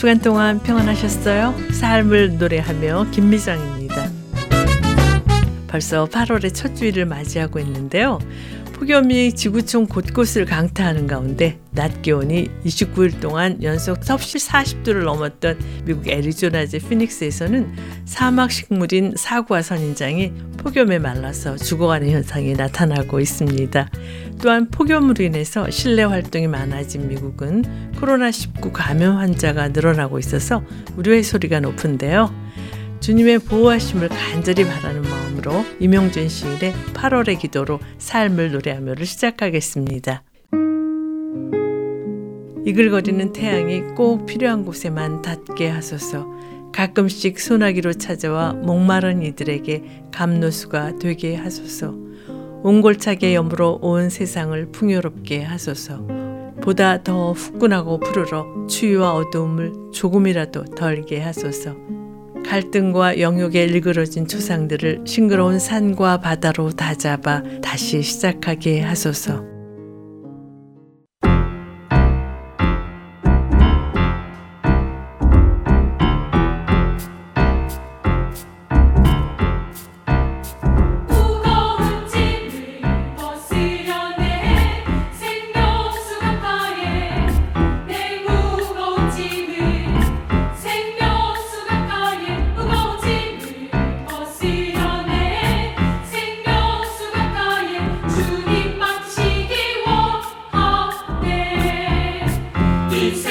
주간 동안 평안하셨어요? 삶을 노래하며 김미정입니다. 벌써 8월의 첫 주일을 맞이하고 있는데요. 폭염이 지구촌 곳곳을 강타하는 가운데 낮 기온이 29일 동안 연속 섭씨 40도를 넘었던 미국 애리조나주 피닉스에서는 사막 식물인 사과 선인장이 폭염에 말라서 죽어가는 현상이 나타나고 있습니다. 또한 폭염으로 인해서 실내 활동이 많아진 미국은 코로나19 감염 환자가 늘어나고 있어서 우려의 소리가 높은데요. 주님의 보호하심을 간절히 바라는 마음으로 이명준 시인의 8월의 기도로 삶을 노래하며를 시작하겠습니다. 이글거리는 태양이 꼭 필요한 곳에만 닿게 하소서. 가끔씩 소나기로 찾아와 목마른 이들에게 감노수가 되게 하소서. 옹골차게 염으로 온 세상을 풍요롭게 하소서. 보다 더 후끈하고 푸르러 추위와 어두움을 조금이라도 덜게 하소서. 갈등과 영욕에 일그러진 초상들을 싱그러운 산과 바다로 다잡아 다시 시작하게 하소서. Jesus.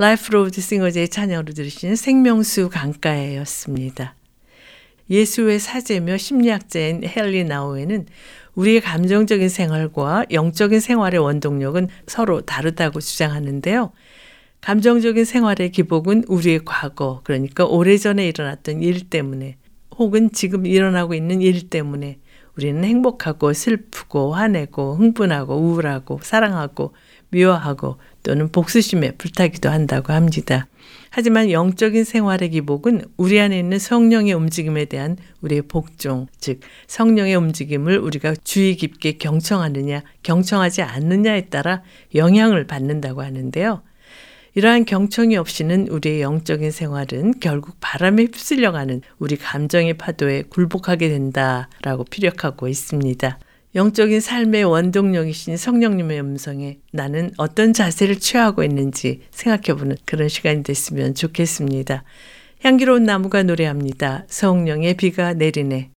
Life Road Singers의 찬양으로 들으신 생명수 강가에였습니다. 예수회 사제며 심리학자인 헨리 나우웬은 우리의 감정적인 생활과 영적인 생활의 원동력은 서로 다르다고 주장하는데요. 감정적인 생활의 기복은 우리의 과거, 그러니까 오래전에 일어났던 일 때문에 혹은 지금 일어나고 있는 일 때문에 우리는 행복하고 슬프고 화내고 흥분하고 우울하고 사랑하고 미워하고 또는 복수심에 불타기도 한다고 합니다. 하지만 영적인 생활의 기복은 우리 안에 있는 성령의 움직임에 대한 우리의 복종, 즉 성령의 움직임을 우리가 주의 깊게 경청하느냐, 경청하지 않느냐에 따라 영향을 받는다고 하는데요. 이러한 경청이 없이는 우리의 영적인 생활은 결국 바람에 휩쓸려가는 우리 감정의 파도에 굴복하게 된다라고 피력하고 있습니다. 영적인 삶의 원동력이신 성령님의 음성에 나는 어떤 자세를 취하고 있는지 생각해보는 그런 시간이 됐으면 좋겠습니다. 향기로운 나무가 노래합니다. 성령의 비가 내리네.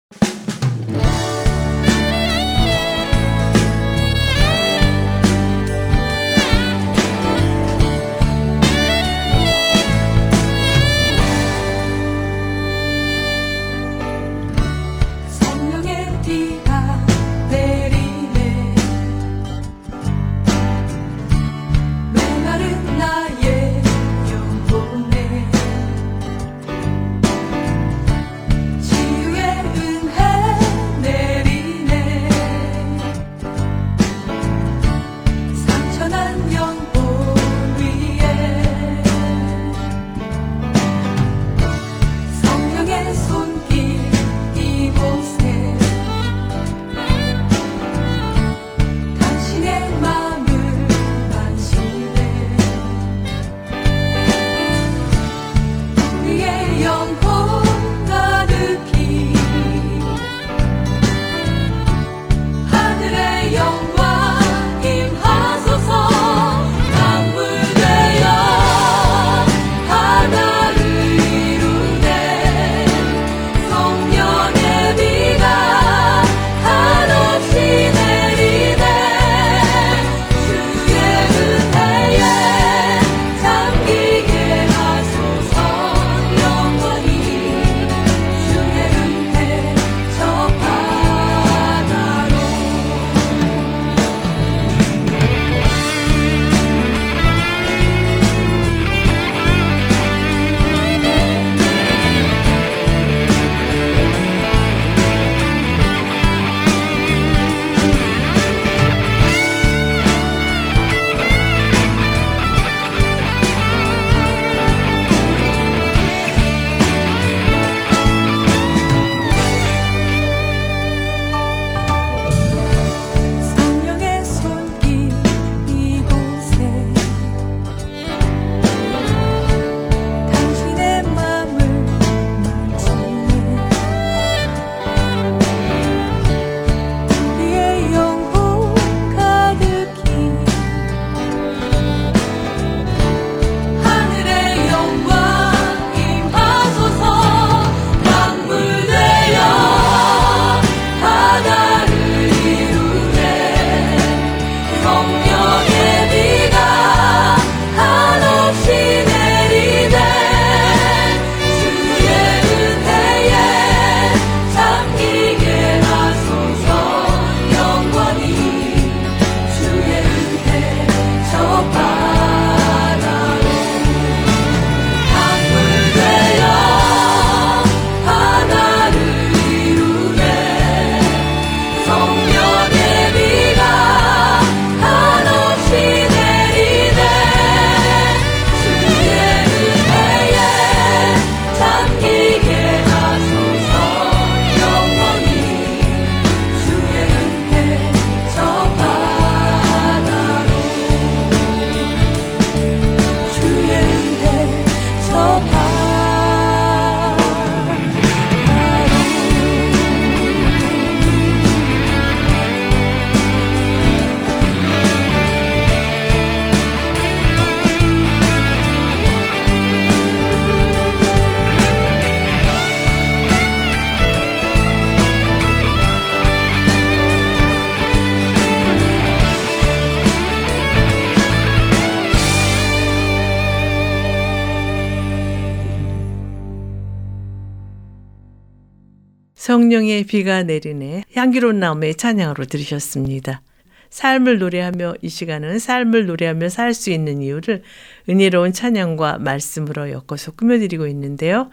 비가 내리네 향기로운 나무의 찬양으로 들으셨습니다. 삶을 노래하며 이 시간은 삶을 노래하며 살 수 있는 이유를 은혜로운 찬양과 말씀으로 엮어서 꾸며드리고 있는데요.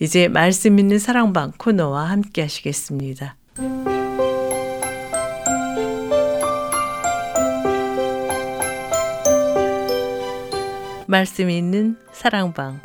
이제 말씀 있는 사랑방 코너와 함께 하시겠습니다. 말씀 있는 사랑방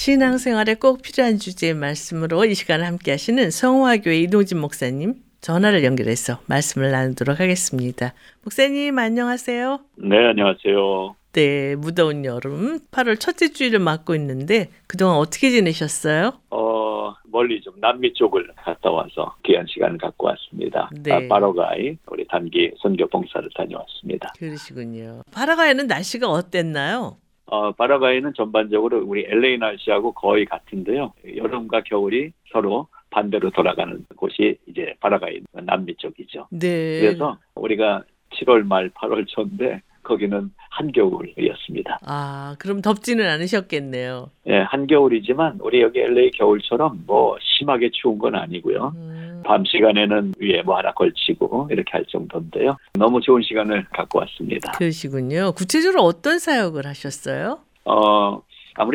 신앙생활에 꼭 필요한 주제의 말씀으로 이 시간을 함께 하시는 성화교회 이동진 목사님 전화를 연결해서 말씀을 나누도록 하겠습니다. 목사님 안녕하세요. 네, 안녕하세요. 네, 무더운 여름 8월 첫째 주일을 맞고 있는데 그동안 어떻게 지내셨어요? 어, 멀리 좀 남미 쪽을 갔다 와서 귀한 시간을 갖고 왔습니다. 네. 아, 바로가이 우리 단기 선교 봉사를 다녀왔습니다. 그러시군요. 바라가이는 날씨가 어땠나요? 어, 바라바이는 전반적으로 우리 LA 날씨하고 거의 같은데요. 여름과 겨울이 서로 반대로 돌아가는 곳이 이제 바라바이 남미 쪽이죠. 네. 그래서 우리가 7월 말 8월 초인데 거기는 한겨울이었습니다. 아, 그럼 덥지는 않으셨겠네요. 예, 한겨울이지만 우리 여기 LA 겨울처럼 뭐 심하게 추운 건 아니고요. 음. 밤 시간에는 위에 뭐 하나 걸치고 이렇게 할 정도인데요. 너무 좋은 시간을 갖고 왔습니다. 그러시군요. 구체적으로 어떤 사역을 하셨어요? 어,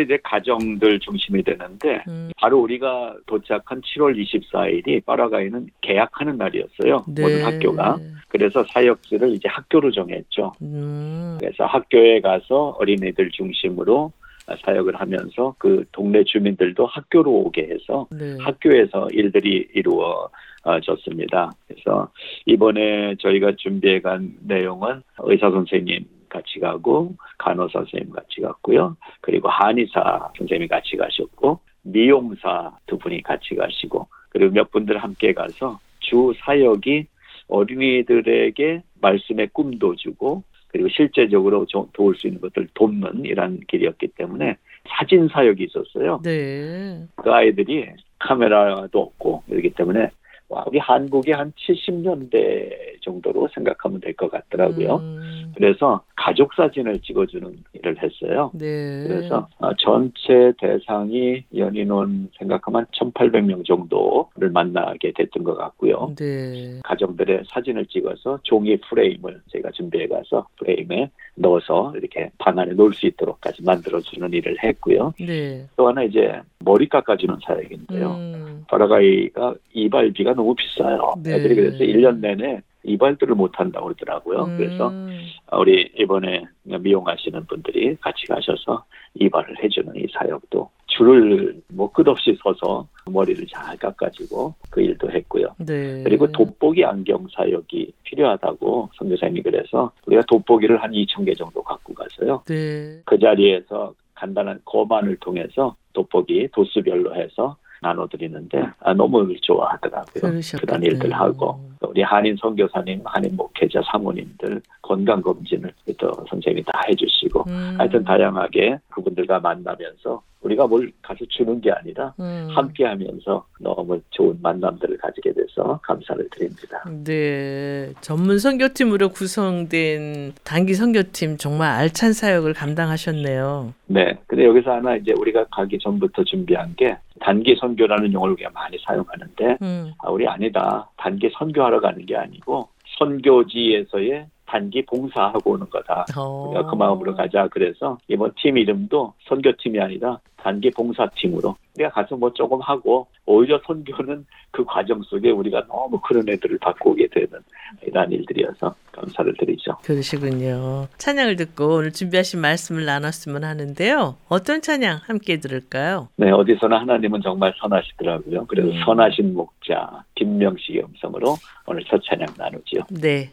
이제 가정들 중심이 되는데 음. 바로 우리가 도착한 7월 24일이 파라가이는 개학하는 날이었어요. 네. 모든 학교가. 그래서 사역지를 이제 학교로 정했죠. 음. 그래서 학교에 가서 어린이들 중심으로 사역을 하면서 그 동네 주민들도 학교로 오게 해서 네. 학교에서 일들이 이루어졌습니다. 그래서 이번에 저희가 준비해 간 내용은 의사 선생님 같이 가고 간호사 선생님 같이 갔고요. 그리고 한의사 선생님이 같이 가셨고 미용사 두 분이 같이 가시고 그리고 몇 분들 함께 가서 주 사역이 어린이들에게 말씀의 꿈도 주고 그리고 실제적으로 도울 수 있는 것들 돕는 이런 길이었기 때문에 사진 사역이 있었어요. 네. 그 아이들이 카메라도 없고 이러기 때문에 와, 우리 한국이 한 70년대 정도로 생각하면 될 것 같더라고요. 음. 그래서 가족 사진을 찍어주는 일을 했어요. 네. 그래서 어, 전체 대상이 연인원 생각하면 1,800명 정도를 만나게 됐던 것 같고요. 네. 가정들의 사진을 찍어서 종이 프레임을 제가 준비해 가서 프레임에 넣어서 이렇게 방 안에 놓을 수 있도록까지 만들어주는 일을 했고요. 네. 또 하나 이제 머리 깎아주는 사역인데요. 음. 바라가이가 이발비가 너무 비싸요. 네. 애들이 그래서 1년 내내 이발들을 못 한다고 그러더라고요. 음. 그래서 우리 이번에 미용하시는 분들이 같이 가셔서 이발을 해주는 이 사역도 줄을 뭐 끝없이 서서 머리를 잘 깎아주고 그 일도 했고요. 네. 그리고 돋보기 안경 사역이 필요하다고 선교사님이 그래서 우리가 돋보기를 한 2천 개 정도 갖고 가서요. 네. 그 자리에서 간단한 거만을 통해서 돋보기 도수별로 해서 나눠드리는데 아, 너무 좋아하더라고요. 그러셨군요. 그런 일들 하고 우리 한인 선교사님, 한인 목회자 사모님들 건강 검진을 또 선생님이 다 해주시고 음. 하여튼 다양하게 그분들과 만나면서 우리가 뭘 가서 주는 게 아니라 음. 함께 하면서 너무 좋은 만남들을 가지게 돼서 감사를 드립니다. 네, 전문 선교팀으로 구성된 단기 선교팀 정말 알찬 사역을 감당하셨네요. 네, 근데 여기서 하나 이제 우리가 가기 전부터 준비한 게 단기 선교라는 용어를 우리가 많이 사용하는데 음. 아, 우리 아니다 단기 선교하러 가는 게 아니고 선교지에서의 단기 봉사하고 오는 거다. 어. 우리가 그 마음으로 가자. 그래서 이번 팀 이름도 선교팀이 아니라 단기 봉사팀으로 우리가 가서 뭐 조금 하고 오히려 선교는 그 과정 속에 우리가 너무 그런 애들을 바꾸게 되는 이러한 일들이어서 감사를 드리죠. 그러시군요. 찬양을 듣고 오늘 준비하신 말씀을 나눴으면 하는데요. 어떤 찬양 함께 들을까요? 네, 어디서나 하나님은 정말 선하시더라고요. 그래서 음. 선하신 목자 김명식의 음성으로 오늘 첫 찬양 나누죠. 네.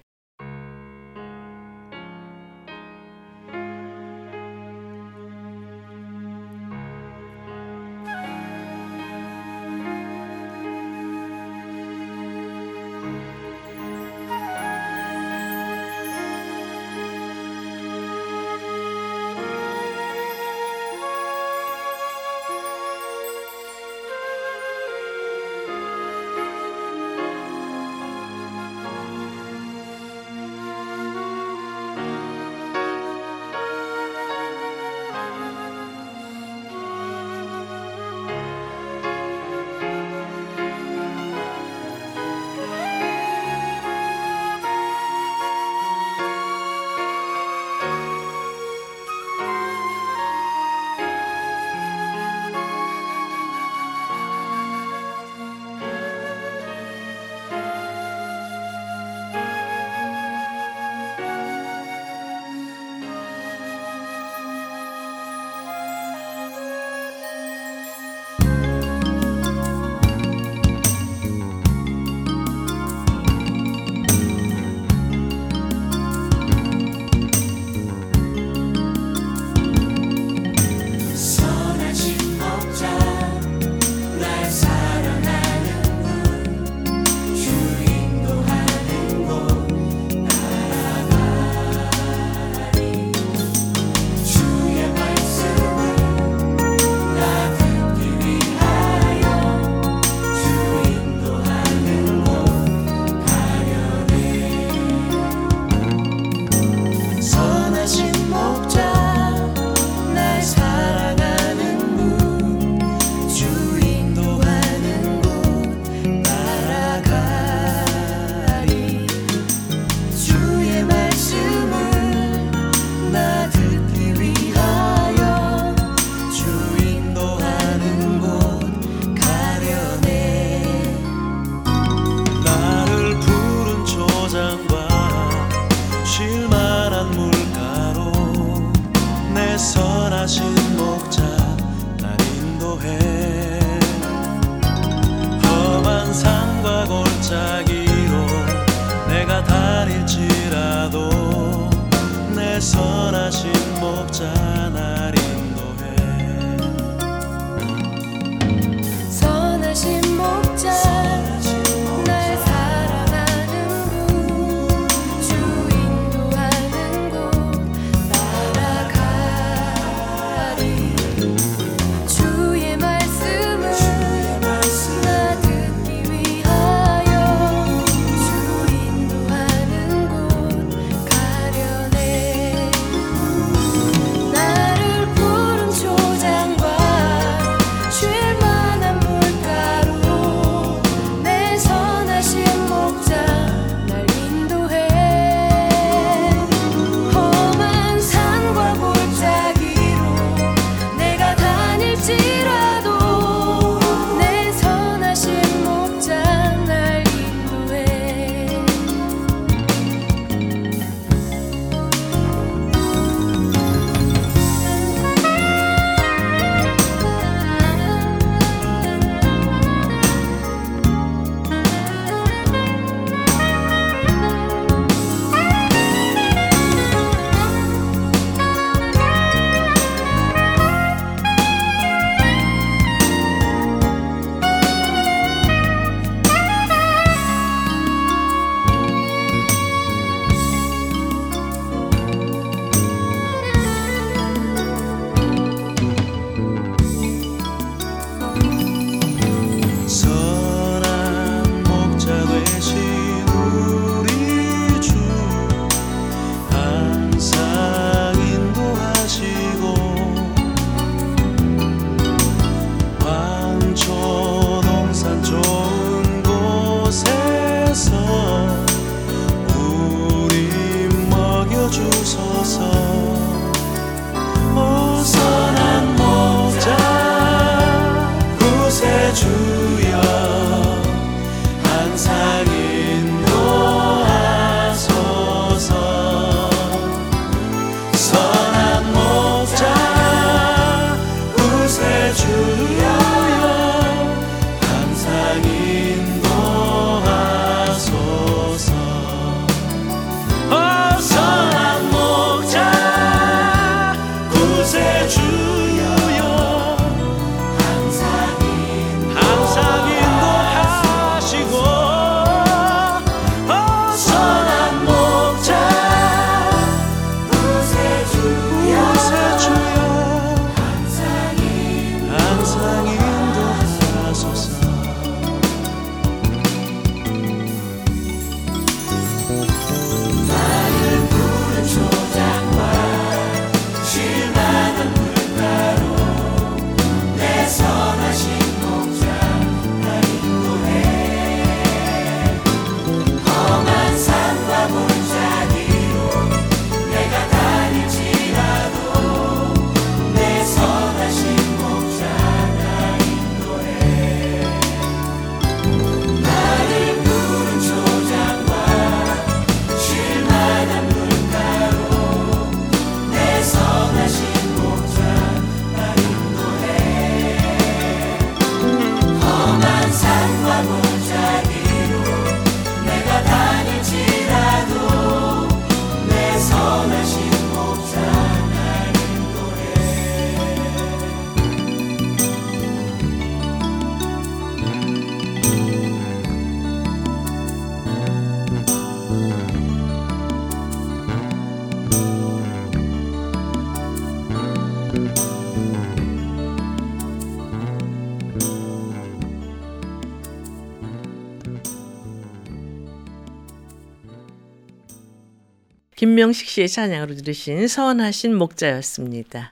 김명식 씨의 찬양으로 들으신 선하신 목자였습니다.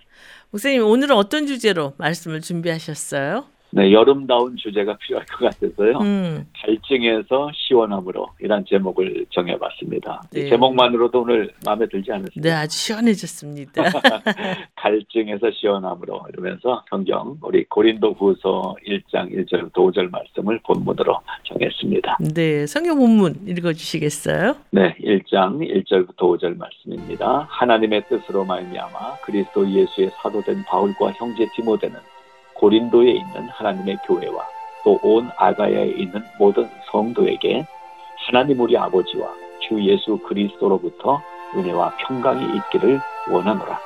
목사님 오늘은 어떤 주제로 말씀을 준비하셨어요? 네, 여름다운 주제가 필요할 것 같아서요. 음. 갈증에서 시원함으로 이란 제목을 정해봤습니다. 네. 제목만으로도 오늘 마음에 들지 않으세요? 네, 아주 시원해졌습니다. 갈증에서 시원함으로 이러면서 성경 우리 고린도 후서 1장 1절부터 5절 말씀을 본문으로 정했습니다. 네, 성경 본문 읽어주시겠어요? 네, 1장 1절부터 5절 말씀입니다. 하나님의 뜻으로 말미암아 그리스도 예수의 사도된 바울과 형제 디모데는 고린도에 있는 하나님의 교회와 또 온 아가야에 있는 모든 성도에게 하나님 우리 아버지와 주 예수 그리스도로부터 은혜와 평강이 있기를 원하노라.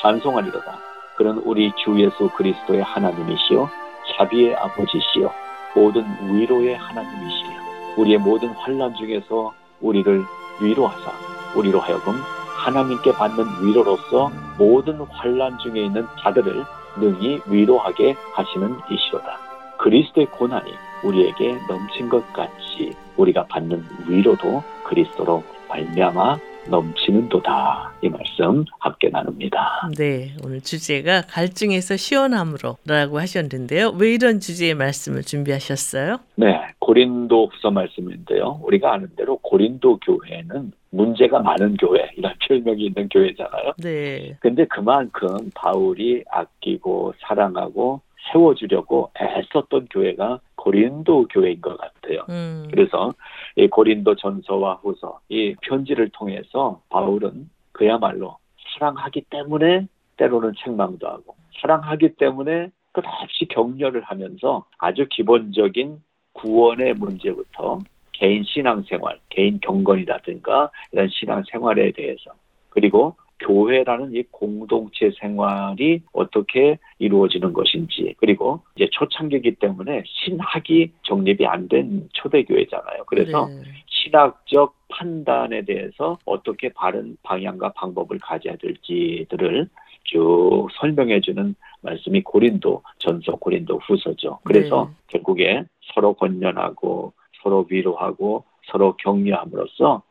찬송하리로다. 그는 우리 주 예수 그리스도의 하나님이시요 자비의 아버지시요 모든 위로의 하나님이시요 우리의 모든 환란 중에서 우리를 위로하사 우리로 하여금 하나님께 받는 위로로서 모든 환란 중에 있는 자들을 능히 위로하게 하시는 이시로다. 그리스도의 고난이 우리에게 넘친 것 같이 우리가 받는 위로도 그리스도로 말미암아 넘치는도다. 이 말씀 함께 나눕니다. 네, 오늘 주제가 갈증에서 시원함으로라고 하셨는데요. 왜 이런 주제의 말씀을 준비하셨어요? 네, 고린도 후서 말씀인데요. 우리가 아는 대로 고린도 교회는 문제가 많은 교회 이런 표명이 있는 교회잖아요. 네. 근데 그만큼 바울이 아끼고 사랑하고 세워주려고 애썼던 교회가 고린도 교회인 것 같아요. 음. 그래서 이 고린도 전서와 후서 이 편지를 통해서 바울은 그야말로 사랑하기 때문에 때로는 책망도 하고 사랑하기 때문에 끝없이 격려를 하면서 아주 기본적인 구원의 문제부터 개인 신앙생활, 개인 경건이라든가 이런 신앙생활에 대해서 그리고 교회라는 이 공동체 생활이 어떻게 이루어지는 것인지 그리고 이제 초창기이기 때문에 신학이 정립이 안 된 초대교회잖아요. 그래서 네. 신학적 판단에 대해서 어떻게 바른 방향과 방법을 가져야 될지들을 쭉 설명해주는 말씀이 고린도 전서 고린도 후서죠. 그래서 네. 결국에 서로 권면하고 서로 위로하고 서로 격려함으로써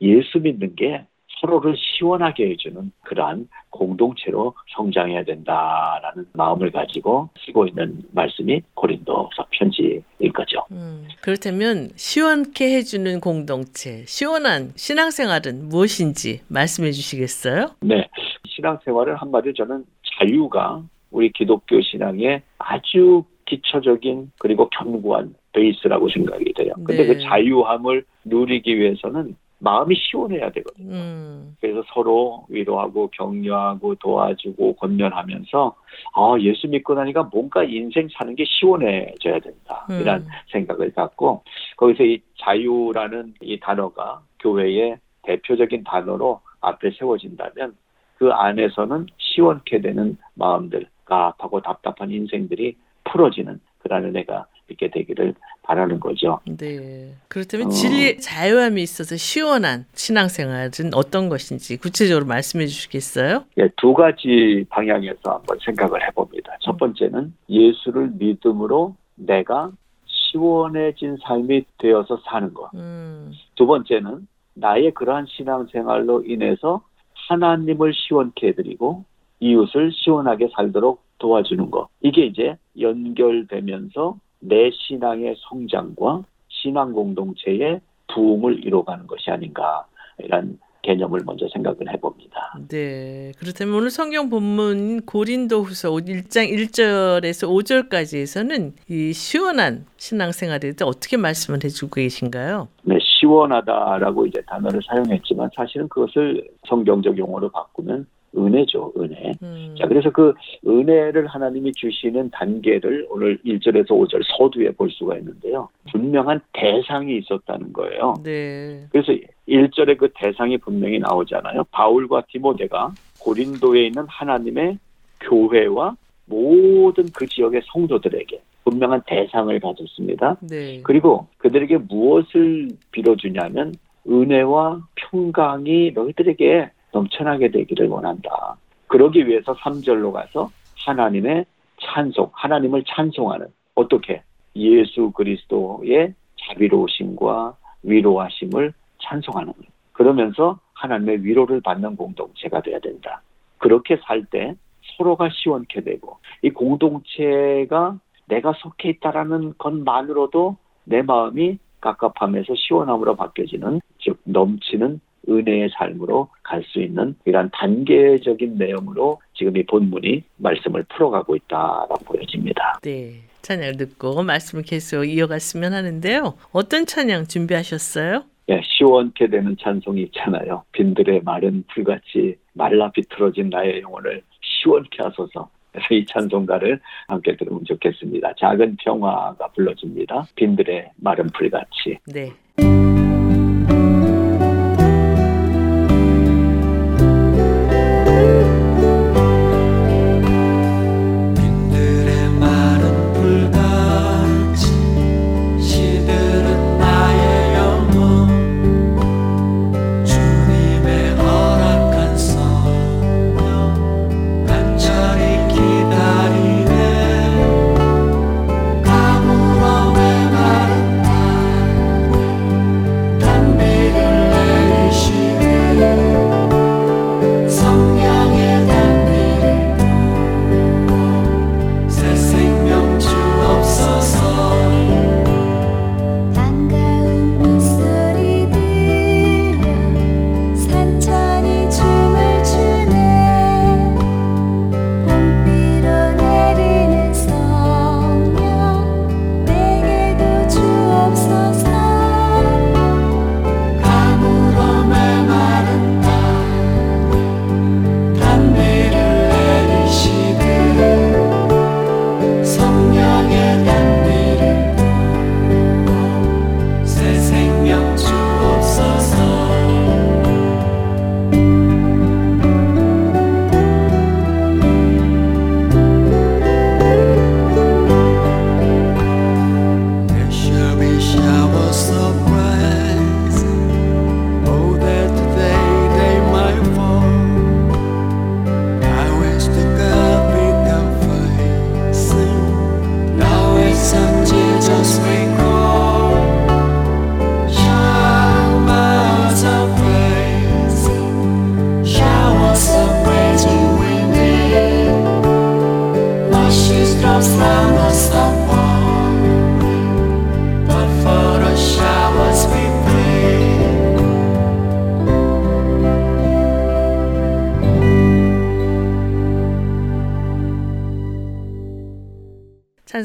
예수 믿는 게 서로를 시원하게 해주는 그러한 공동체로 성장해야 된다라는 마음을 가지고 쓰고 있는 말씀이 고린도서 편지일 거죠. 음, 그렇다면 시원케 해주는 공동체, 시원한 신앙생활은 무엇인지 말씀해 주시겠어요? 네, 신앙생활은 한마디로 저는 자유가 우리 기독교 신앙의 아주 기초적인 그리고 견고한 베이스라고 생각이 돼요. 근데 그 네. 그 자유함을 누리기 위해서는 마음이 시원해야 되거든요. 음. 그래서 서로 위로하고 격려하고 도와주고 권면하면서 아 예수 믿고 나니까 뭔가 인생 사는 게 시원해져야 된다 음. 이런 생각을 갖고 거기서 이 자유라는 이 단어가 교회의 대표적인 단어로 앞에 세워진다면 그 안에서는 시원케 되는 마음들 가하고 답답한 인생들이 풀어지는 그런 은혜가 있게 되기를 바라는 거죠. 네. 그렇다면 어. 진리의 자유함이 있어서 시원한 신앙생활은 어떤 것인지 구체적으로 말씀해 주시겠어요? 예, 두 가지 방향에서 한번 생각을 해봅니다. 첫 음. 번째는 예수를 믿음으로 내가 시원해진 삶이 되어서 사는 것. 음. 두 번째는 나의 그러한 신앙생활로 인해서 하나님을 시원케 해드리고 이웃을 시원하게 살도록 도와주는 것. 이게 이제 연결되면서 내 신앙의 성장과 신앙 공동체의 부흥을 이뤄가는 것이 아닌가 이런 개념을 먼저 생각을 해봅니다. 네. 그렇다면 오늘 성경 본문 고린도후서 1장 1절에서 5절까지에서는 이 시원한 신앙생활에 대해 어떻게 말씀을 해주고 계신가요? 네, 시원하다라고 이제 단어를 사용했지만 사실은 그것을 성경적 용어로 바꾸면 은혜죠, 은혜. 음. 자, 그래서 그 은혜를 하나님이 주시는 단계를 오늘 1절에서 5절 서두에 볼 수가 있는데요. 분명한 대상이 있었다는 거예요. 네. 그래서 1절에 그 대상이 분명히 나오잖아요. 바울과 디모데가 고린도에 있는 하나님의 교회와 모든 그 지역의 성도들에게 분명한 대상을 가졌습니다. 네. 그리고 그들에게 무엇을 빌어주냐면 은혜와 평강이 너희들에게 넘쳐나게 되기를 원한다. 그러기 위해서 3절로 가서 하나님의 찬송, 하나님을 찬송하는 어떻게 예수 그리스도의 자비로우심과 위로하심을 찬송하는 그러면서 하나님의 위로를 받는 공동체가 돼야 된다. 그렇게 살 때 서로가 시원케 되고 이 공동체가 내가 속해 있다라는 것만으로도 내 마음이 깝깝함에서 시원함으로 바뀌어지는 즉 넘치는 은혜의 삶으로 갈 수 있는 이러한 단계적인 내용으로 지금 이 본문이 말씀을 풀어가고 있다라고 보여집니다. 네. 찬양을 듣고 말씀을 계속 이어갔으면 하는데요. 어떤 찬양 준비하셨어요? 예, 시원케 되는 찬송이 있잖아요. 빈들의 마른 풀같이 말라 비틀어진 나의 영혼을 시원케 하소서. 그래서 이 찬송가를 함께 들으면 좋겠습니다. 작은 평화가 불러줍니다. 빈들의 마른 풀같이. 네.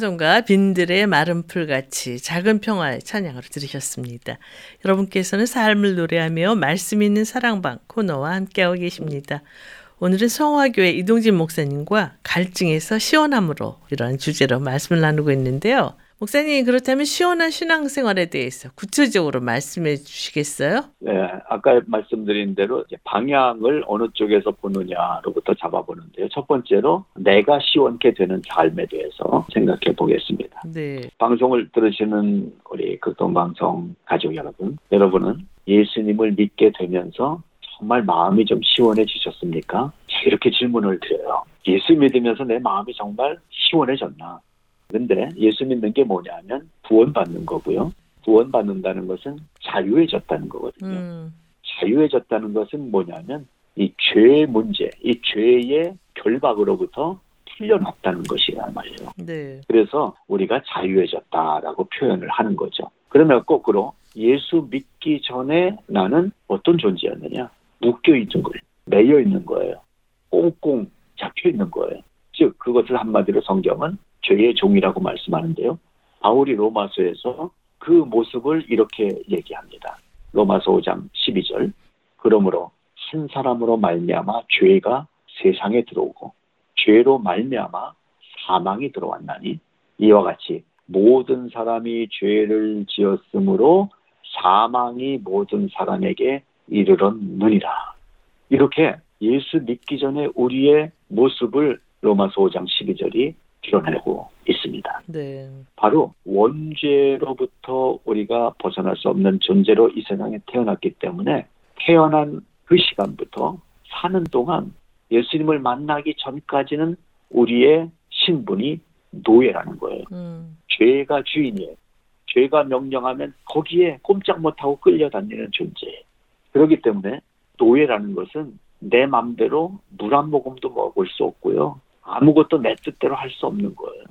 찬송가 빈들의 마른 풀같이 작은 평화의 찬양으로 들으셨습니다. 여러분께서는 삶을 노래하며 말씀 있는 사랑방 코너와 함께하고 계십니다. 오늘은 성화교회 이동진 목사님과 갈증에서 시원함으로 이런 주제로 말씀을 나누고 있는데요. 목사님 그렇다면 시원한 신앙생활에 대해서 구체적으로 말씀해 주시겠어요? 네, 아까 말씀드린 대로 방향을 어느 쪽에서 보느냐로부터 잡아보는데요. 첫 번째로 내가 시원케 되는 삶에 대해서 생각해 보겠습니다. 네. 방송을 들으시는 우리 극동방송 가족 여러분, 여러분은 예수님을 믿게 되면서 정말 마음이 좀 시원해지셨습니까? 이렇게 질문을 드려요. 예수 믿으면서 내 마음이 정말 시원해졌나? 근데 예수 믿는 게 뭐냐면 구원받는 거고요. 구원받는다는 것은 자유해졌다는 거거든요. 음. 자유해졌다는 것은 뭐냐면 이 죄의 문제, 이 죄의 결박으로부터 풀려났다는 것이란 말이에요. 네. 그래서 우리가 자유해졌다라고 표현을 하는 거죠. 그러면 거꾸로 예수 믿기 전에 나는 어떤 존재였느냐? 묶여 있는 거예요. 매여 있는 거예요. 꽁꽁 잡혀 있는 거예요. 즉 그것을 한마디로 성경은 죄의 종이라고 말씀하는데요. 바울이 로마서에서 그 모습을 이렇게 얘기합니다. 로마서 5장 12절. 그러므로 한 사람으로 말미암아 죄가 세상에 들어오고 죄로 말미암아 사망이 들어왔나니 이와 같이 모든 사람이 죄를 지었으므로 사망이 모든 사람에게 이르렀느니라. 이렇게 예수 믿기 전에 우리의 모습을 로마서 5장 12절이 드러내고 있습니다. 네. 바로 원죄로부터 우리가 벗어날 수 없는 존재로 이 세상에 태어났기 때문에 태어난 그 시간부터 사는 동안 예수님을 만나기 전까지는 우리의 신분이 노예라는 거예요. 음. 죄가 주인이에요. 죄가 명령하면 거기에 꼼짝 못하고 끌려다니는 존재. 그렇기 때문에 노예라는 것은 내 맘대로 물 한 모금도 먹을 수 없고요. 아무것도 내 뜻대로 할 수 없는 거예요.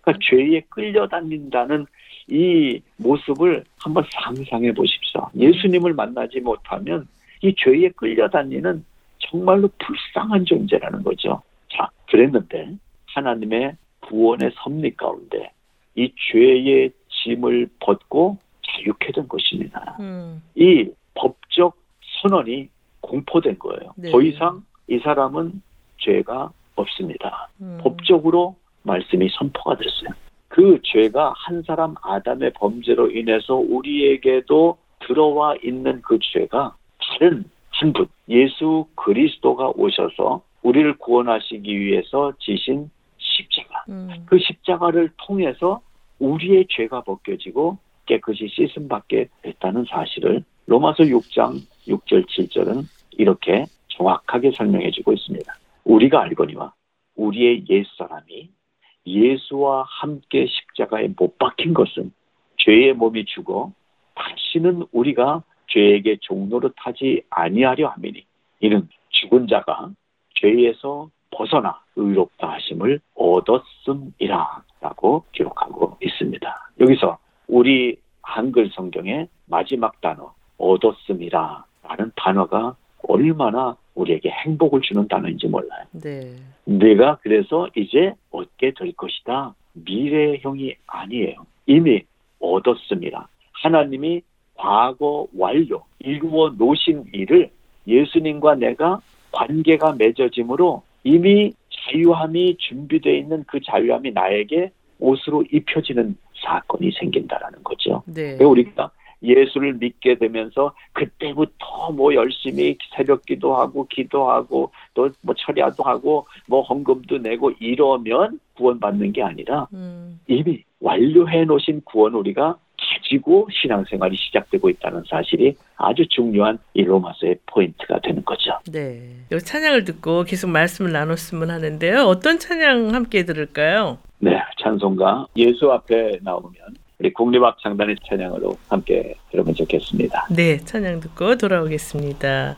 그러니까 죄에 끌려다닌다는 이 모습을 한번 상상해 보십시오. 예수님을 만나지 못하면 이 죄에 끌려다니는 정말로 불쌍한 존재라는 거죠. 자, 그랬는데 하나님의 구원의 섭리 가운데 이 죄의 짐을 벗고 자유케 된 것입니다. 음. 이 법적 선언이 공포된 거예요. 네. 더 이상 이 사람은 죄가 없습니다. 음. 법적으로 말씀이 선포가 됐어요. 그 죄가 한 사람 아담의 범죄로 인해서 우리에게도 들어와 있는 그 죄가 다른 한 분, 예수 그리스도가 오셔서 우리를 구원하시기 위해서 지신 십자가. 음. 그 십자가를 통해서 우리의 죄가 벗겨지고 깨끗이 씻음 받게 됐다는 사실을 로마서 6장 6절 7절은 이렇게 정확하게 설명해 주고 있습니다. 우리가 알거니와 우리의 옛사람이 예수와 함께 십자가에 못 박힌 것은 죄의 몸이 죽어 다시는 우리가 죄에게 종로를 타지 아니하려 함이니 이는 죽은 자가 죄에서 벗어나 의롭다 하심을 얻었음이라 라고 기록하고 있습니다. 여기서 우리 한글 성경의 마지막 단어 얻었음이라 라는 단어가 얼마나 우리에게 행복을 주는 단어인지 몰라요. 네. 내가 그래서 이제 얻게 될 것이다. 미래형이 아니에요. 이미 얻었습니다. 하나님이 과거 완료, 이루어 놓으신 일을 예수님과 내가 관계가 맺어짐으로 이미 자유함이 준비되어 있는 그 자유함이 나에게 옷으로 입혀지는 사건이 생긴다라는 거죠. 네. 우리가 예수를 믿게 되면서 그때부터 뭐 열심히 새벽 기도하고 기도하고 또 뭐 철야도 하고 뭐 헌금도 내고 이러면 구원받는 게 아니라 음. 이미 완료해 놓으신 구원 우리가 가지고 신앙생활이 시작되고 있다는 사실이 아주 중요한 이 로마서의 포인트가 되는 거죠. 네. 이 찬양을 듣고 계속 말씀을 나눴으면 하는데요. 어떤 찬양 함께 들을까요? 네. 찬송가 예수 앞에 나오면 우리 국립악창단의 찬양으로 함께 들으면 좋겠습니다. 네, 찬양 듣고 돌아오겠습니다.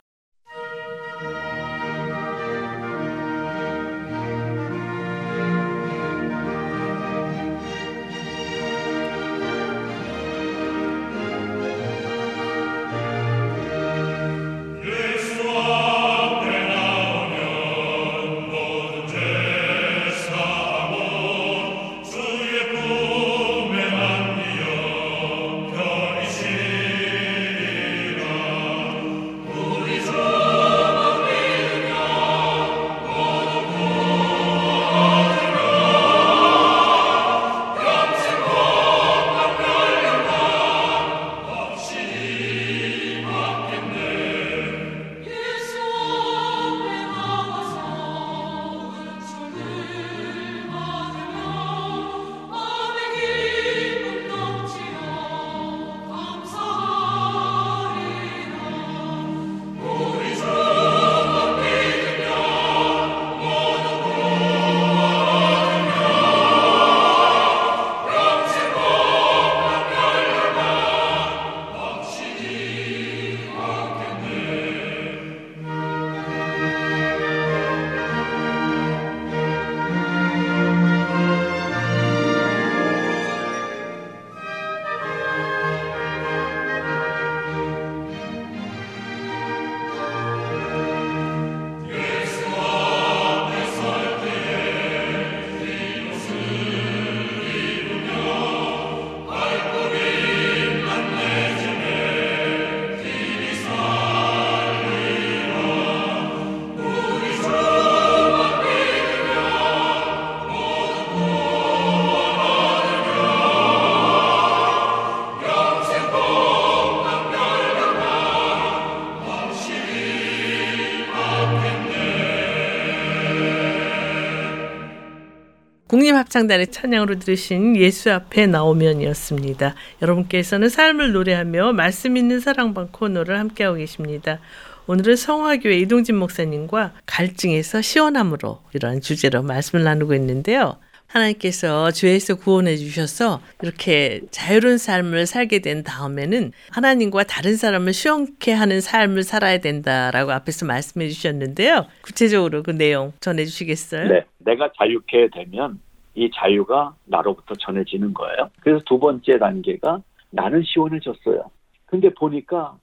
합창단의 찬양으로 들으신 예수 앞에 나오면이었습니다. 여러분께서는 삶을 노래하며 말씀 있는 사랑방 코너를 함께하고 계십니다. 오늘은 성화교회 이동진 목사님과 갈증에서 시원함으로 이런 주제로 말씀을 나누고 있는데요. 하나님께서 죄에서 구원해 주셔서 이렇게 자유로운 삶을 살게 된 다음에는 하나님과 다른 사람을 시원케 하는 삶을 살아야 된다라고 앞에서 말씀해 주셨는데요. 구체적으로 그 내용 전해 주시겠어요? 네. 내가 자유케 되면 이 자유가 나로부터 전해지는 거예요. 그래서 두 번째 단계가 나는 시원해졌어요. 근데 보니까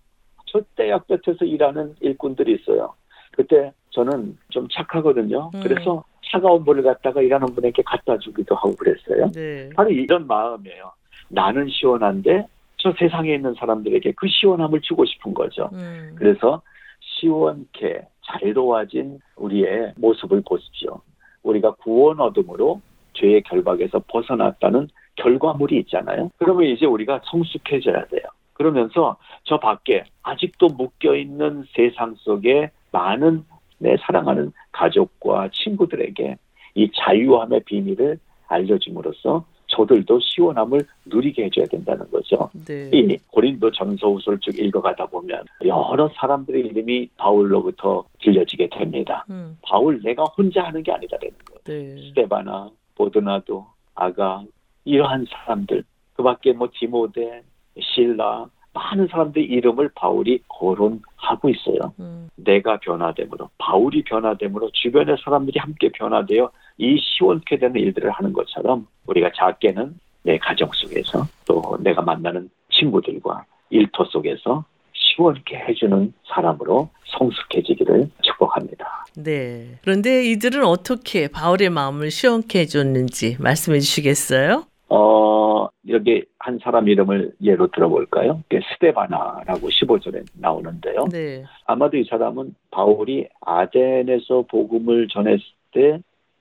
저 대학 볕에서 일하는 일꾼들이 있어요. 그때 저는 좀 착하거든요. 음. 그래서 차가운 물을 갖다가 일하는 분에게 갖다 주기도 하고 그랬어요. 네. 바로 이런 마음이에요. 나는 시원한데 저 세상에 있는 사람들에게 그 시원함을 주고 싶은 거죠. 음. 그래서 시원케 자유로워진 우리의 모습을 보십시오. 우리가 구원 얻음으로 죄의 결박에서 벗어났다는 결과물이 있잖아요. 그러면 이제 우리가 성숙해져야 돼요. 그러면서 저 밖에 아직도 묶여 있는 세상 속에 많은 내 사랑하는 가족과 친구들에게 이 자유함의 비밀을 알려줌으로써 저들도 시원함을 누리게 해줘야 된다는 거죠. 네. 이 고린도 전서후설 쭉 읽어가다 보면 여러 사람들의 이름이 바울로부터 들려지게 됩니다. 음. 바울 내가 혼자 하는 게 아니다라는 거예요. 네. 스테바나, 보드나도, 아가 이러한 사람들 그 밖에 뭐 디모데, 실라 많은 사람들의 이름을 바울이 거론하고 있어요. 음. 내가 변화됨으로 바울이 변화됨으로 주변의 사람들이 함께 변화되어 이 시원케 되는 일들을 하는 것처럼 우리가 작게는 내 가정 속에서 또 내가 만나는 친구들과 일터 속에서 시원케 해주는 사람으로 성숙해지기를 축복합니다. 네. 그런데 이들은 어떻게 바울의 마음을 시원케 해줬는지 말씀해 주시겠어요? 어, 여기 한 사람 이름을 예로 들어볼까요? 스테바나라고 15절에 나오는데요. 네. 아마도 이 사람은 바울이 아덴에서 복음을 전했을 때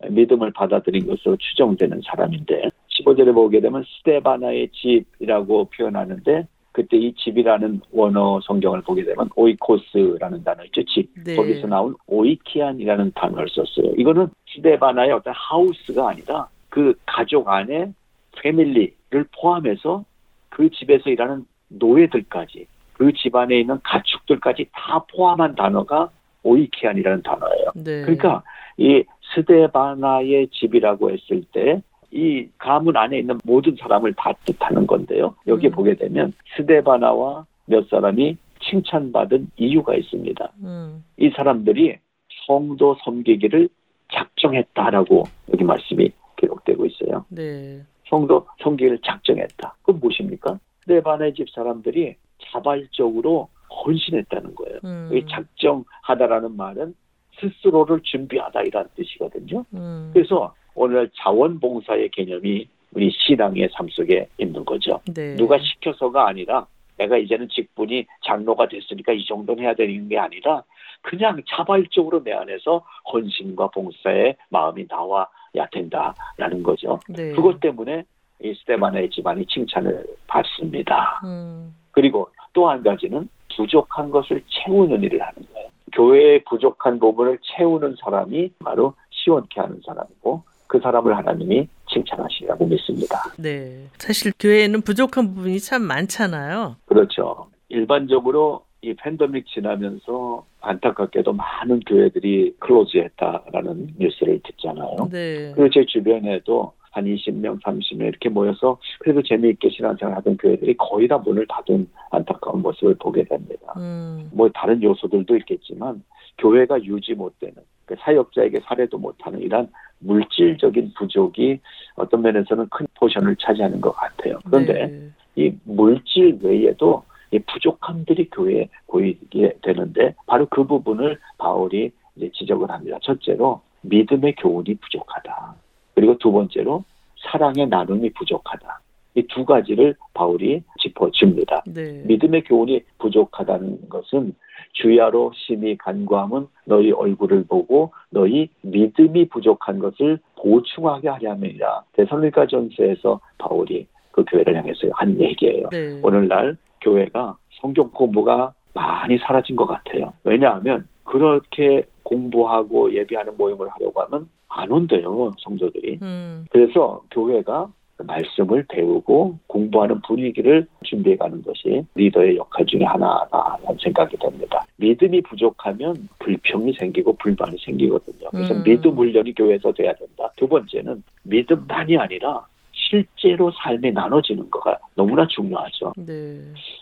믿음을 받아들인 것으로 추정되는 사람인데 15절에 보게 되면 스테바나의 집이라고 표현하는데 그때 이 집이라는 원어 성경을 보게 되면 오이코스라는 단어 있죠. 집. 네. 거기서 나온 오이키안이라는 단어를 썼어요. 이거는 스테바나의 어떤 하우스가 아니라 그 가족 안에 패밀리를 포함해서 그 집에서 일하는 노예들까지 그 집안에 있는 가축들까지 다 포함한 단어가 오이키안이라는 단어예요. 네. 그러니까 이 스데바나의 집이라고 했을 때 이 가문 안에 있는 모든 사람을 다 뜻하는 건데요. 여기 음. 보게 되면 스데바나와 몇 사람이 칭찬받은 이유가 있습니다. 음. 이 사람들이 성도 섬기기를 작정했다라고 여기 말씀이 기록되고 있어요. 네. 성도 성기를 작정했다. 그건 무엇입니까? 네반의 집 사람들이 자발적으로 헌신했다는 거예요. 음. 이 작정하다라는 말은 스스로를 준비하다 이란 뜻이거든요. 음. 그래서 오늘 자원봉사의 개념이 우리 신앙의 삶 속에 있는 거죠. 네. 누가 시켜서가 아니라 내가 이제는 직분이 장로가 됐으니까 이 정도는 해야 되는 게 아니라 그냥 자발적으로 내 안에서 헌신과 봉사의 마음이 나와 야 된다라는 거죠. 네. 그것 때문에 이 스테반의 집안이 칭찬을 받습니다. 음. 그리고 또 한 가지는 부족한 것을 채우는 일을 하는 거예요. 교회의 부족한 부분을 채우는 사람이 바로 시원케 하는 사람이고 그 사람을 하나님이 칭찬하시라고 믿습니다. 네. 사실 교회에는 부족한 부분이 참 많잖아요. 그렇죠. 일반적으로 이 팬데믹 지나면서 안타깝게도 많은 교회들이 클로즈했다라는 뉴스를 듣잖아요. 네. 그리고 제 주변에도 한 20명, 30명 이렇게 모여서 그래도 재미있게 신앙생활 하던 교회들이 거의 다 문을 닫은 안타까운 모습을 보게 됩니다. 음. 뭐 다른 요소들도 있겠지만 교회가 유지 못되는 그 사역자에게 살해도 못하는 이런 물질적인 부족이 어떤 면에서는 큰 포션을 차지하는 것 같아요. 그런데 네. 이 물질 외에도 이 부족함들이 교회에 보이게 되는데 바로 그 부분을 바울이 이제 지적을 합니다. 첫째로 믿음의 교훈이 부족하다. 그리고 두 번째로 사랑의 나눔이 부족하다. 이 두 가지를 바울이 짚어줍니다. 네. 믿음의 교훈이 부족하다는 것은 주야로 심히 간구함은 너희 얼굴을 보고 너희 믿음이 부족한 것을 보충하게 하려면이라. 데살로니가 전서에서 바울이 그 교회를 향해서 한 얘기예요. 네. 오늘날 교회가 성경 공부가 많이 사라진 것 같아요. 왜냐하면 그렇게 공부하고 예비하는 모임을 하려고 하면 안 온대요 성도들이. 음. 그래서 교회가 말씀을 배우고 공부하는 분위기를 준비해가는 것이 리더의 역할 중에 하나라는 생각이 듭니다. 믿음이 부족하면 불평이 생기고 불만이 생기거든요. 그래서 음. 믿음 훈련이 교회에서 돼야 된다. 두 번째는 믿음만이 아니라 실제로 삶이 나눠지는 거가 너무나 중요하죠. 네.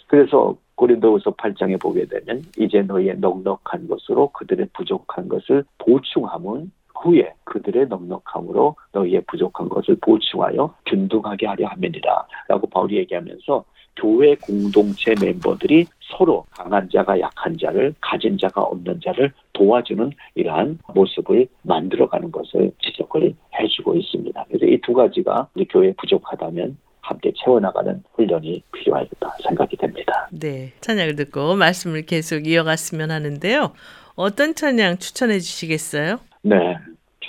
그래서 고린도후서 8장에 보게 되면 이제 너희의 넉넉한 것으로 그들의 부족한 것을 보충함은 후에 그들의 넉넉함으로 너희의 부족한 것을 보충하여 균등하게 하려 함이니라 라고 바울이 얘기하면서 교회 공동체 멤버들이 서로 강한 자가 약한 자를 가진 자가 없는 자를 도와주는 이러한 모습을 만들어가는 것을 지적을 해주고 있습니다. 그래서 이 두 가지가 우리 교회 부족하다면 함께 채워나가는 훈련이 필요하겠다 생각이 됩니다. 네, 찬양을 듣고 말씀을 계속 이어갔으면 하는데요. 어떤 찬양 추천해 주시겠어요? 네,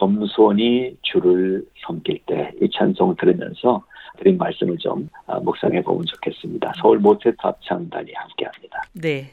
겸손히 주를 섬길 때 이 찬송 들으면서 드린 말씀을 좀 아, 묵상해 보면 좋겠습니다. 서울 모태탑 창단이 함께합니다. 네.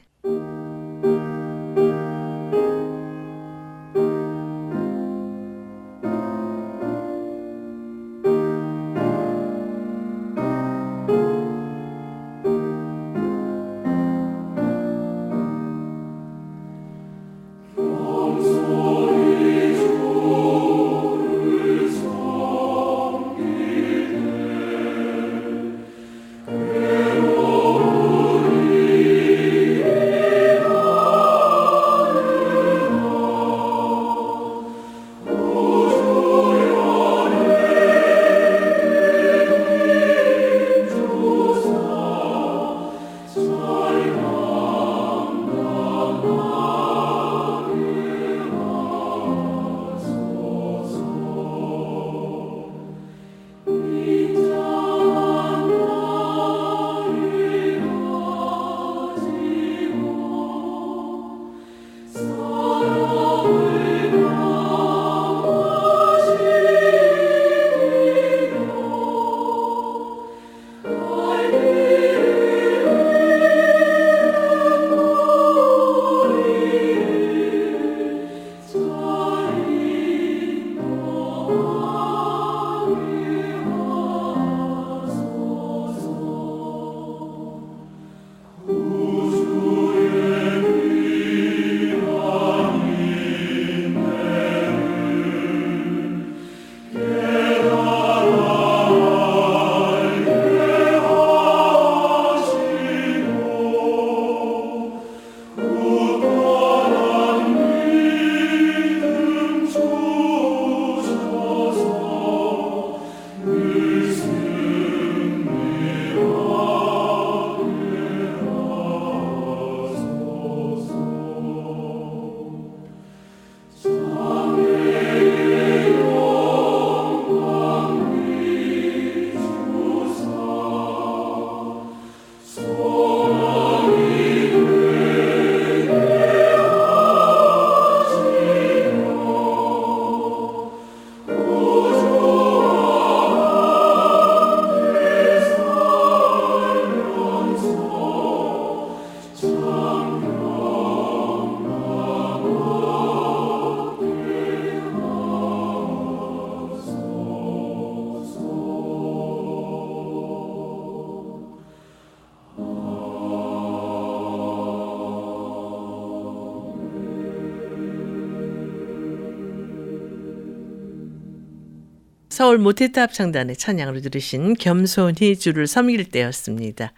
서울 모태타 합창단의 찬양으로 들으신 겸손히 주를 섬길 때였습니다.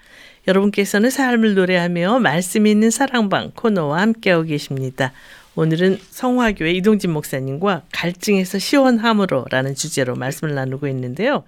여러분께서는 삶을 노래하며 말씀 있는 사랑방 코너와 함께하고 계십니다. 오늘은 성화교회 이동진 목사님과 갈증에서 시원함으로라는 주제로 말씀을 나누고 있는데요.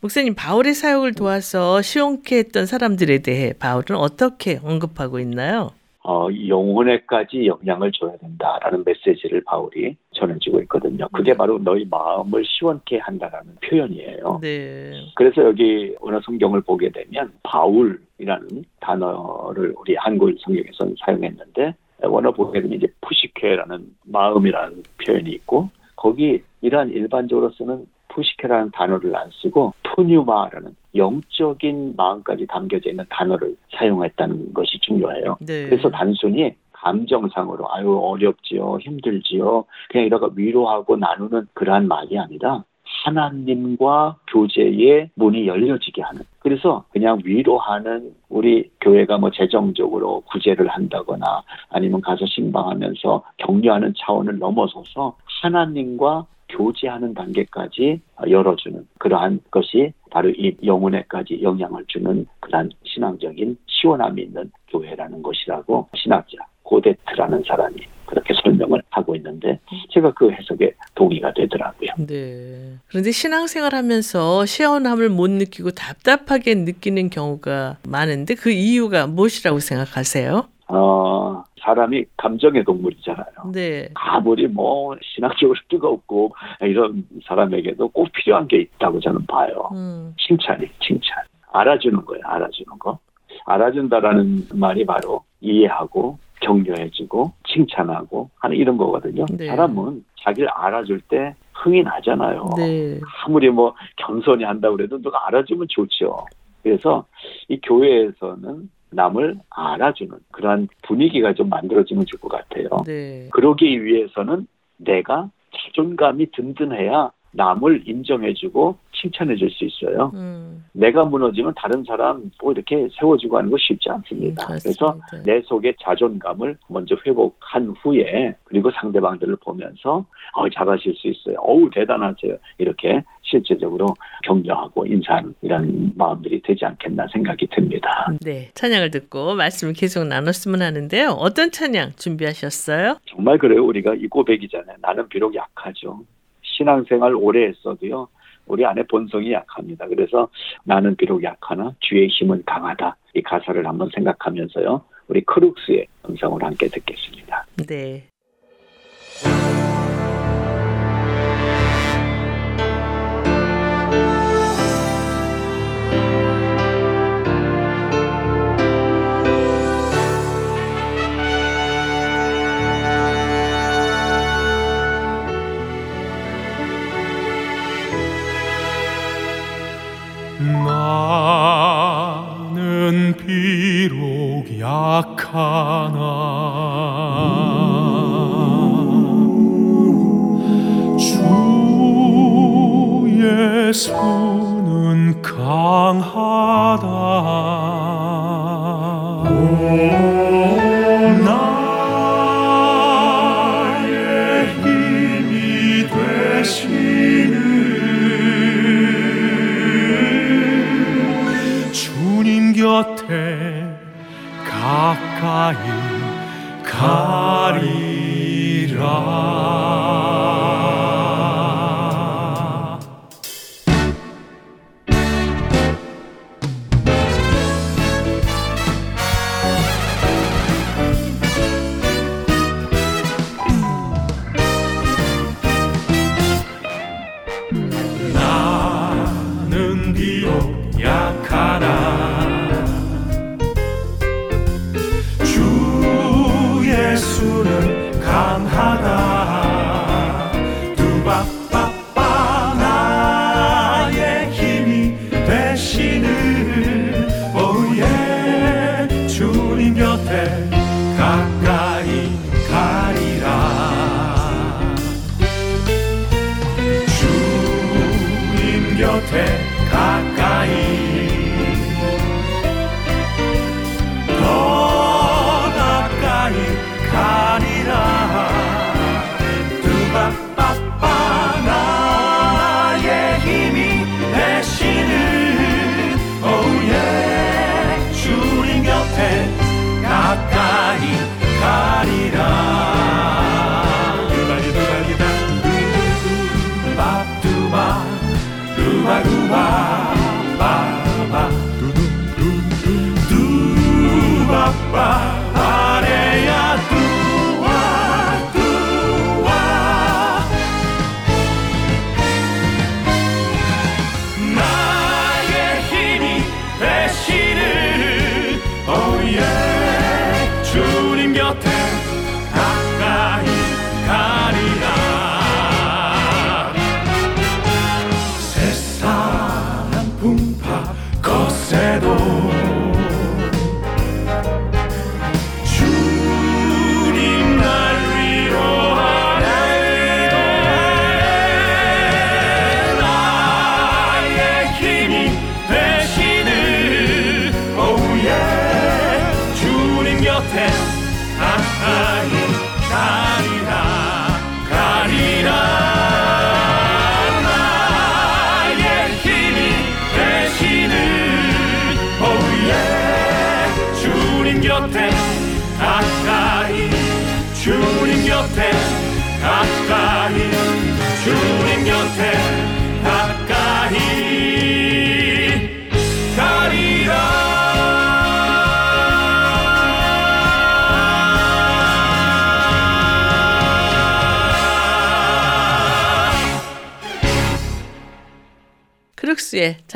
목사님 바울의 사역을 도와서 시원케 했던 사람들에 대해 바울은 어떻게 언급하고 있나요? 어, 영혼에까지 영향을 줘야 된다라는 메시지를 바울이 전해지고 있거든요. 그게 바로 너희 마음을 시원케 한다라는 표현이에요. 네. 그래서 여기 어느 성경을 보게 되면 바울이라는 단어를 우리 한글 성경에서는 사용했는데 원어 보게 되면 이제 푸시케라는 마음이라는 표현이 있고 거기 이러한 일반적으로 쓰는 푸시케라는 단어를 안 쓰고 푸뉴마라는 영적인 마음까지 담겨져 있는 단어를 사용했다는 것이 중요해요. 네. 그래서 단순히 감정상으로 아유 어렵지요 힘들지요 그냥 이러가 위로하고 나누는 그러한 말이 아니라 하나님과 교제의 문이 열려지게 하는. 그래서 그냥 위로하는 우리 교회가 뭐 재정적으로 구제를 한다거나 아니면 가서 신방하면서 격려하는 차원을 넘어서서 하나님과 교제하는 단계까지 열어주는 그러한 것이 바로 이 영혼에까지 영향을 주는 그러한 신앙적인 시원함이 있는 교회라는 것이라고 신학자 고데트라는 사람이 그렇게 설명을 하고 있는데 제가 그 해석에 동의가 되더라고요. 네. 그런데 신앙생활 하면서 시원함을 못 느끼고 답답하게 느끼는 경우가 많은데 그 이유가 무엇이라고 생각하세요? 어, 사람이 감정의 동물이잖아요. 네. 아무리 뭐 신학적으로 뜨겁고 이런 사람에게도 꼭 필요한 게 있다고 저는 봐요. 음. 칭찬이, 칭찬. 알아주는 거예요, 알아주는 거. 알아준다라는 말이 바로 이해하고 격려해주고 칭찬하고 하는 이런 거거든요. 네. 사람은 자기를 알아줄 때 흥이 나잖아요. 네. 아무리 뭐 겸손히 한다고 그래도 누가 알아주면 좋죠. 그래서 이 교회에서는 남을 알아주는 그러한 분위기가 좀 만들어지면 좋을 것 같아요. 네. 그러기 위해서는 내가 자존감이 든든해야 남을 인정해주고 칭찬해줄 수 있어요. 음. 내가 무너지면 다른 사람 뭐 이렇게 세워주고 하는 거 쉽지 않습니다. 음, 그래서 내 속의 자존감을 먼저 회복한 후에 그리고 상대방들을 보면서 어, 잘하실 수 있어요. 어우 대단하세요. 이렇게 실제적으로 격려하고 인사하는 이런 마음들이 되지 않겠나 생각이 듭니다. 네, 찬양을 듣고 말씀을 계속 나눴으면 하는데요. 어떤 찬양 준비하셨어요? 정말 그래요. 우리가 이 고백이잖아요. 나는 비록 약하죠. 신앙생활 오래 했어도요. 우리 안에 본성이 약합니다. 그래서 나는 비록 약하나 주의 힘은 강하다. 이 가사를 한번 생각하면서요. 우리 크룩스의 음성을 함께 듣겠습니다. 네. 나는 비록 약하나. 주의 손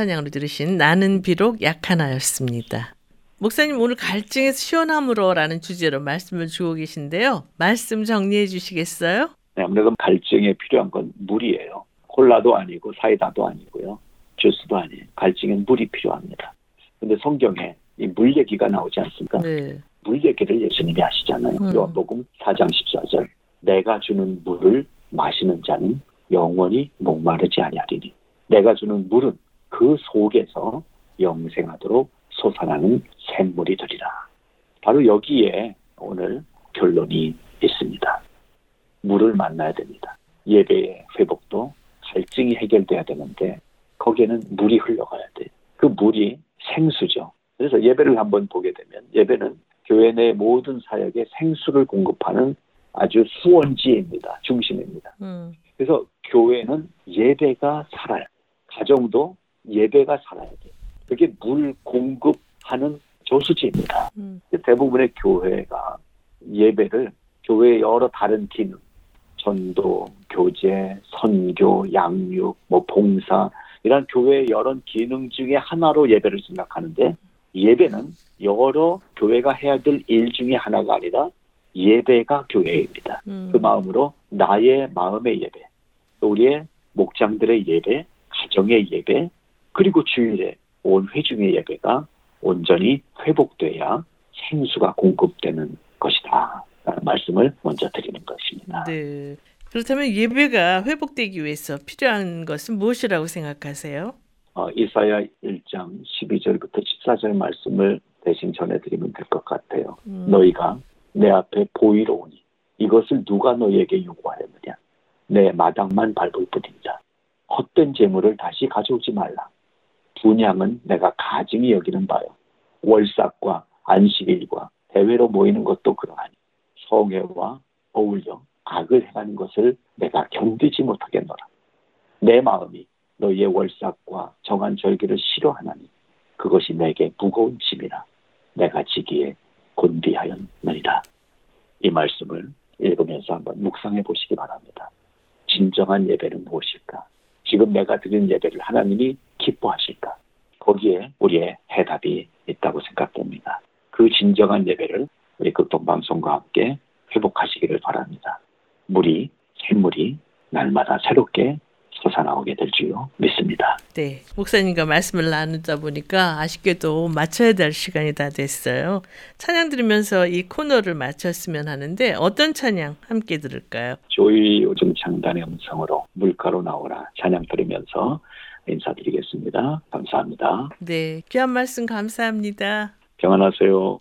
찬양으로 들으신 나는 비록 약하나였습니다. 목사님 오늘 갈증에서 시원함으로라는 주제로 말씀을 주고 계신데요. 말씀 정리해 주시겠어요? 네, 아무래도 갈증에 필요한 건 물이에요. 콜라도 아니고 사이다도 아니고요. 주스도 아니에요. 갈증엔 물이 필요합니다. 근데 성경에 이 물 얘기가 나오지 않습니까? 네. 물 얘기를 예수님이 하시잖아요. 음. 요한복음 4장 14절. 내가 주는 물을 마시는 자는 영원히 목마르지 아니하리니 내가 주는 물은 그 속에서 영생하도록 솟아나는 샘물이 되리라. 바로 여기에 오늘 결론이 있습니다. 물을 만나야 됩니다. 예배의 회복도 갈증이 해결돼야 되는데 거기에는 물이 흘러가야 돼. 그 물이 생수죠. 그래서 예배를 한번 보게 되면 예배는 교회 내 모든 사역에 생수를 공급하는 아주 수원지입니다. 중심입니다. 음. 그래서 교회는 예배가 살아요. 가정도 예배가 살아야 돼. 그게 물 공급하는 저수지입니다. 음. 대부분의 교회가 예배를 교회의 여러 다른 기능, 전도, 교제, 선교, 양육, 뭐 봉사 이런 교회의 여러 기능 중에 하나로 예배를 생각하는데 예배는 여러 교회가 해야 될 일 중에 하나가 아니라 예배가 교회입니다. 음. 그 마음으로 나의 마음의 예배, 우리의 목장들의 예배, 가정의 예배, 그리고 주일에 온 회중의 예배가 온전히 회복돼야 생수가 공급되는 것이다. 라는 말씀을 먼저 드리는 것입니다. 네. 그렇다면 예배가 회복되기 위해서 필요한 것은 무엇이라고 생각하세요? 어, 이사야 1장 12절부터 14절 말씀을 대신 전해드리면 될 것 같아요. 음. 너희가 내 앞에 보이러 오니 이것을 누가 너희에게 요구하였느냐? 내 마당만 밟을 뿐이다. 헛된 재물을 다시 가져오지 말라. 분양은 내가 가증히 여기는 바요. 월삭과 안식일과 대회로 모이는 것도 그러하니 성회와 어울려 악을 행하는 것을 내가 견디지 못하겠노라. 내 마음이 너희의 월삭과 정한 절기를 싫어하나니 그것이 내게 무거운 짐이라 내가 지기에 곤비하였느니라. 이 말씀을 읽으면서 한번 묵상해 보시기 바랍니다. 진정한 예배는 무엇일까? 지금 내가 드리는 예배를 하나님이 기뻐하실까? 거기에 우리의 해답이 있다고 생각됩니다. 그 진정한 예배를 우리 극동방송과 함께 회복하시기를 바랍니다. 물이, 샘물이 날마다 새롭게 솟아나오게 될 줄로 믿습니다. 네. 목사님과 말씀을 나누다 보니까 아쉽게도 마쳐야 될 시간이 다 됐어요. 찬양 들으면서 이 코너를 마쳤으면 하는데 어떤 찬양 함께 들을까요? 조이 요즘 창단의 음성으로 물가로 나오라 찬양 들으면서 인사드리겠습니다. 감사합니다. 네. 귀한 말씀 감사합니다. 평안하세요.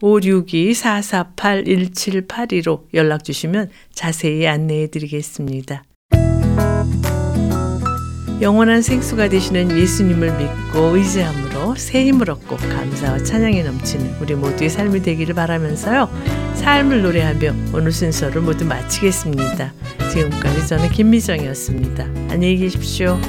562-448-1782로 연락 주시면 자세히 안내해 드리겠습니다. 영원한 생수가 되시는 예수님을 믿고 의지함으로 새 힘을 얻고 감사와 찬양이 넘치는 우리 모두의 삶이 되기를 바라면서요. 삶을 노래하며 오늘 순서를 모두 마치겠습니다. 지금까지 저는 김미정이었습니다. 안녕히 계십시오.